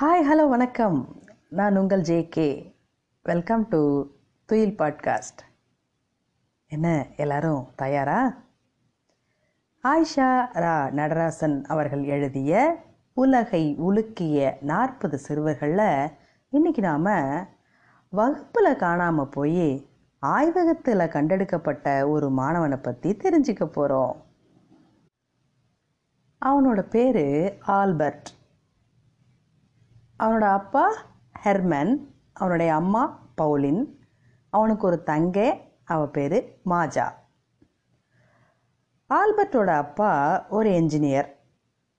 Hi hello வணக்கம். நான் உங்கள் J K welcome to Thuyil podcast என்ன எல்லாரும் தயாரா? ஆயிஷா ரா நடராசன் அவர்கள் எழுதிய உலகை உலுக்கிய நாற்பது சிறுவர்களில் இன்னைக்கு நாம் வகுப்பில் காணாமல் போய் ஆய்வகத்தில் கண்டெடுக்கப்பட்ட ஒரு மாணவனை பற்றி தெரிஞ்சுக்க போகிறோம் அவனோட பேர் ஆல்பர்ட். அவனோட அப்பா ஹெர்மன் அவனுடைய அம்மா பவுலின் அவனுக்கு ஒரு தங்கை அவ பேர் மாஜா. ஆல்பர்ட்டோட அப்பா ஒரு என்ஜினியர்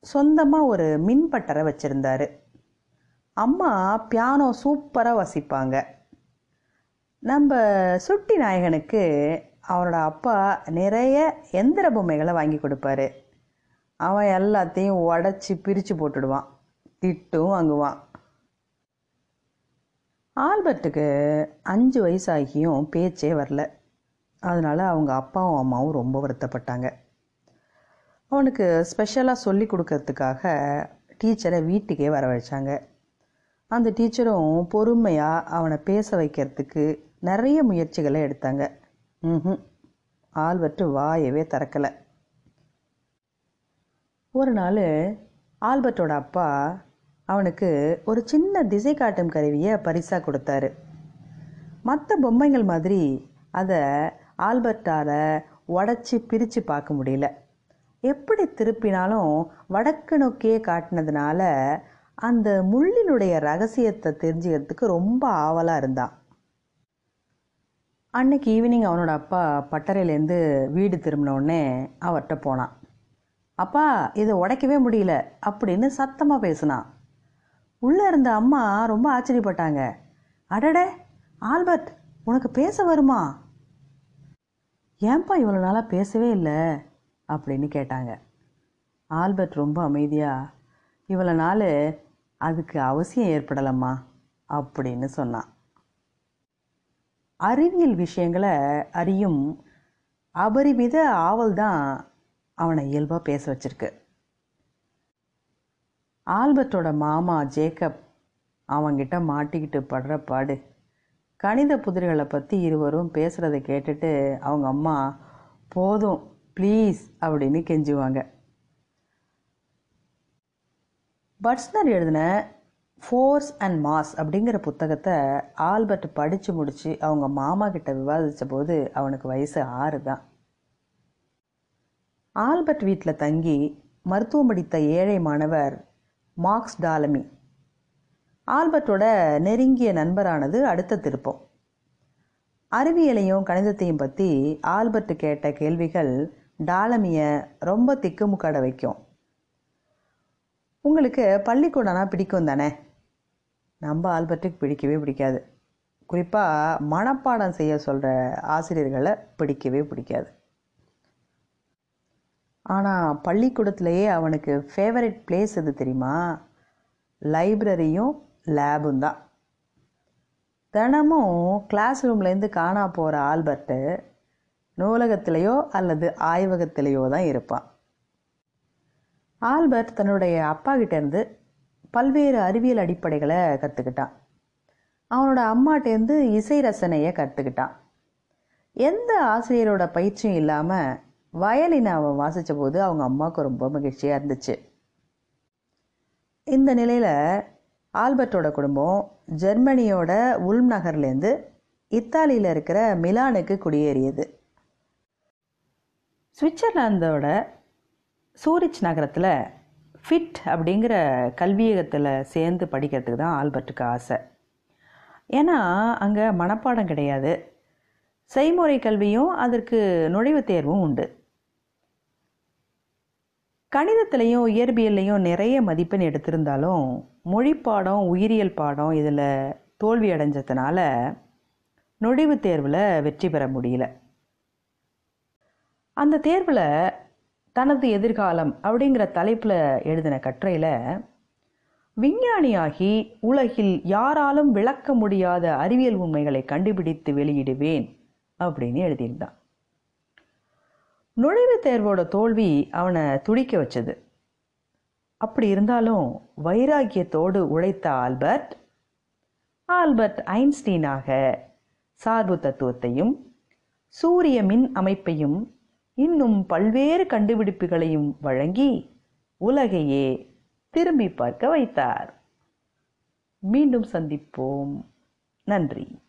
சொந்தமாக ஒரு மின்பட்டரை வச்சுருந்தாரு. அம்மா பியானோ சூப்பராக வசிப்பாங்க. நம்ம சுட்டி நாயகனுக்கு அவனோட அப்பா நிறைய எந்திர பொம்மைகளை வாங்கி கொடுப்பாரு. அவன் எல்லாத்தையும் உடச்சி பிரித்து போட்டுடுவான். திட்டும் வாங்குவான். ஆல்பர்ட்டுக்கு அஞ்சு வயசாகியும் பேச்சே வரல. அதனால் அவங்க அப்பாவும் அம்மாவும் ரொம்ப வருத்தப்பட்டாங்க. அவனுக்கு ஸ்பெஷலாக சொல்லி கொடுக்கறதுக்காக டீச்சரை வீட்டுக்கே வரவழைச்சாங்க அந்த டீச்சரும் பொறுமையாக அவனை பேச வைக்கிறதுக்கு நிறைய முயற்சிகளை எடுத்தாங்க. ம் ஆல்பர்ட்டு வாயவே திறக்கலை. ஒரு நாள் ஆல்பர்ட்டோட அப்பா அவனுக்கு ஒரு சின்ன திசை காட்டும் கருவியை பரிசாக கொடுத்தாரு. மற்ற பொம்மைகள் மாதிரி அதை ஆல்பர்ட்டால் உடச்சி பிரித்து பார்க்க முடியல. எப்படி திருப்பினாலும் வடக்கு நோக்கியே காட்டினதுனால அந்த முள்ளினுடைய ரகசியத்தை தெரிஞ்சுக்கிறதுக்கு ரொம்ப ஆவலாக இருந்தான் அன்னைக்கு ஈவினிங் அவனோட அப்பா பட்டறையிலேருந்து வீடு திரும்பினோடனே அவர்கிட்ட போனான். அப்பா இதை உடைக்கவே முடியல அப்படின்னு சத்தமாக பேசினான். உள்ளே இருந்த அம்மா ரொம்ப ஆச்சரியப்பட்டாங்க. அடடே ஆல்பர்ட் உனக்கு பேச வருமா? ஏன்பா இவ்வளோ நாளாக பேசவே இல்லை? அப்படின்னு கேட்டாங்க. ஆல்பர்ட் ரொம்ப அமைதியாக இவ்வளோ நாள் அதுக்கு அவசியம் ஏற்படலம்மா அப்படின்னு சொன்னான். அறிவியல் விஷயங்களை அறியும் அபரிமித ஆவல் தான் அவனை இயல்பாக பேச வச்சிருக்கு. ஆல்பர்ட்டோட மாமா ஜேக்கப் அவங்கிட்ட மாட்டிக்கிட்டு படுற பாடு. கணித புதிர்களை பற்றி இருவரும் பேசுகிறத கேட்டுட்டு அவங்க அம்மா போதும் ப்ளீஸ் அப்படின்னு கெஞ்சுவாங்க. பட்ஸ்னர் எழுதின ஃபோர்ஸ் அண்ட் மாஸ் அப்படிங்கிற புத்தகத்தை ஆல்பர்ட் படித்து முடித்து அவங்க மாமா கிட்ட விவாதித்த போது அவனுக்கு வயசு ஆறு தான். ஆல்பர்ட் வீட்டில் தங்கி மருத்துவம் படித்த ஏழை மாணவர் மார்க்ஸ் டாலமி. ஆல்பர்ட்டோட நெருங்கிய நண்பரானது அடுத்த திருப்பம். அறிவியலையும் கணிதத்தையும் பற்றி ஆல்பர்ட் கேட்ட கேள்விகள் டாலமியை ரொம்ப திக்குமுக்காட வைக்கும். உங்களுக்கு பள்ளிக்கூடம்னா பிடிக்கும் தானே? நம்ம ஆல்பர்ட்டுக்கு பிடிக்கவே பிடிக்காது. குறிப்பாக மனப்பாடம் செய்ய சொல்கிற ஆசிரியர்களை பிடிக்கவே பிடிக்காது. ஆனால் பள்ளிக்கூடத்துலேயே அவனுக்கு ஃபேவரட் பிளேஸ் எது தெரியுமா? லைப்ரரியும் லேபும் தான். தினமும் கிளாஸ் ரூம்லேருந்து காணா போகிற ஆல்பர்ட்டு நூலகத்திலேயோ அல்லது ஆய்வகத்திலேயோ தான் இருப்பான். ஆல்பர்ட் தன்னுடைய அப்பா கிட்டேருந்து பல்வேறு அறிவியல் அடிப்படைகளை கற்றுக்கிட்டான் அவனோட அம்மாட்டேருந்து இசை ரசனையை கற்றுக்கிட்டான் எந்த ஆசிரியரோட பயிற்சியும் இல்லாமல் வயலினை அவன் வாசித்த போது அவங்க அம்மாவுக்கு ரொம்ப மகிழ்ச்சியாக இருந்துச்சு. இந்த நிலையில் ஆல்பர்ட்டோட குடும்பம் ஜெர்மனியோட உல்ம் நகர்லேருந்து இத்தாலியில் இருக்கிற மிலானுக்கு குடியேறியது. சுவிட்சர்லாந்தோட சூரிச் நகரத்தில் ஃபிட் அப்படிங்கிற கல்வியகத்தில் சேர்ந்து படிக்கிறதுக்கு தான் ஆல்பர்ட்டுக்கு ஆசை. ஏன்னா அங்கே மனப்பாடம் கிடையாது. செய்முறை கல்வியும் அதற்கு நுழைவுத் தேர்வும் உண்டு. கணிதத்துலேயும் இயற்பியல்லையும் நிறைய மதிப்பெண் எடுத்திருந்தாலும் மொழி பாடம் உயிரியல் பாடம் இதில் தோல்வி அடைஞ்சதுனால நுழைவுத் தேர்வில் வெற்றி பெற முடியல. அந்த தேர்வில் தனது எதிர்காலம் அப்படிங்கிற தலைப்பில் எழுதின கட்டுரையில் விஞ்ஞானியாகி உலகில் யாராலும் விளக்க முடியாத அறிவியல் உண்மைகளை கண்டுபிடித்து வெளியிடுவேன் அப்படின்னு எழுதியிருந்தான். நுழைவுத் தேர்வோட தோல்வி அவனை துடிக்க வச்சது. அப்படி இருந்தாலும் வைராக்கியத்தோடு உழைத்த ஆல்பர்ட் ஆல்பர்ட் ஐன்ஸ்டீனாக சார்பு தத்துவத்தையும் சூரிய மின் அமைப்பையும் இன்னும் பல்வேறு கண்டுபிடிப்புகளையும் வழங்கி உலகையே திரும்பி பார்க்க வைத்தார். மீண்டும் சந்திப்போம். நன்றி.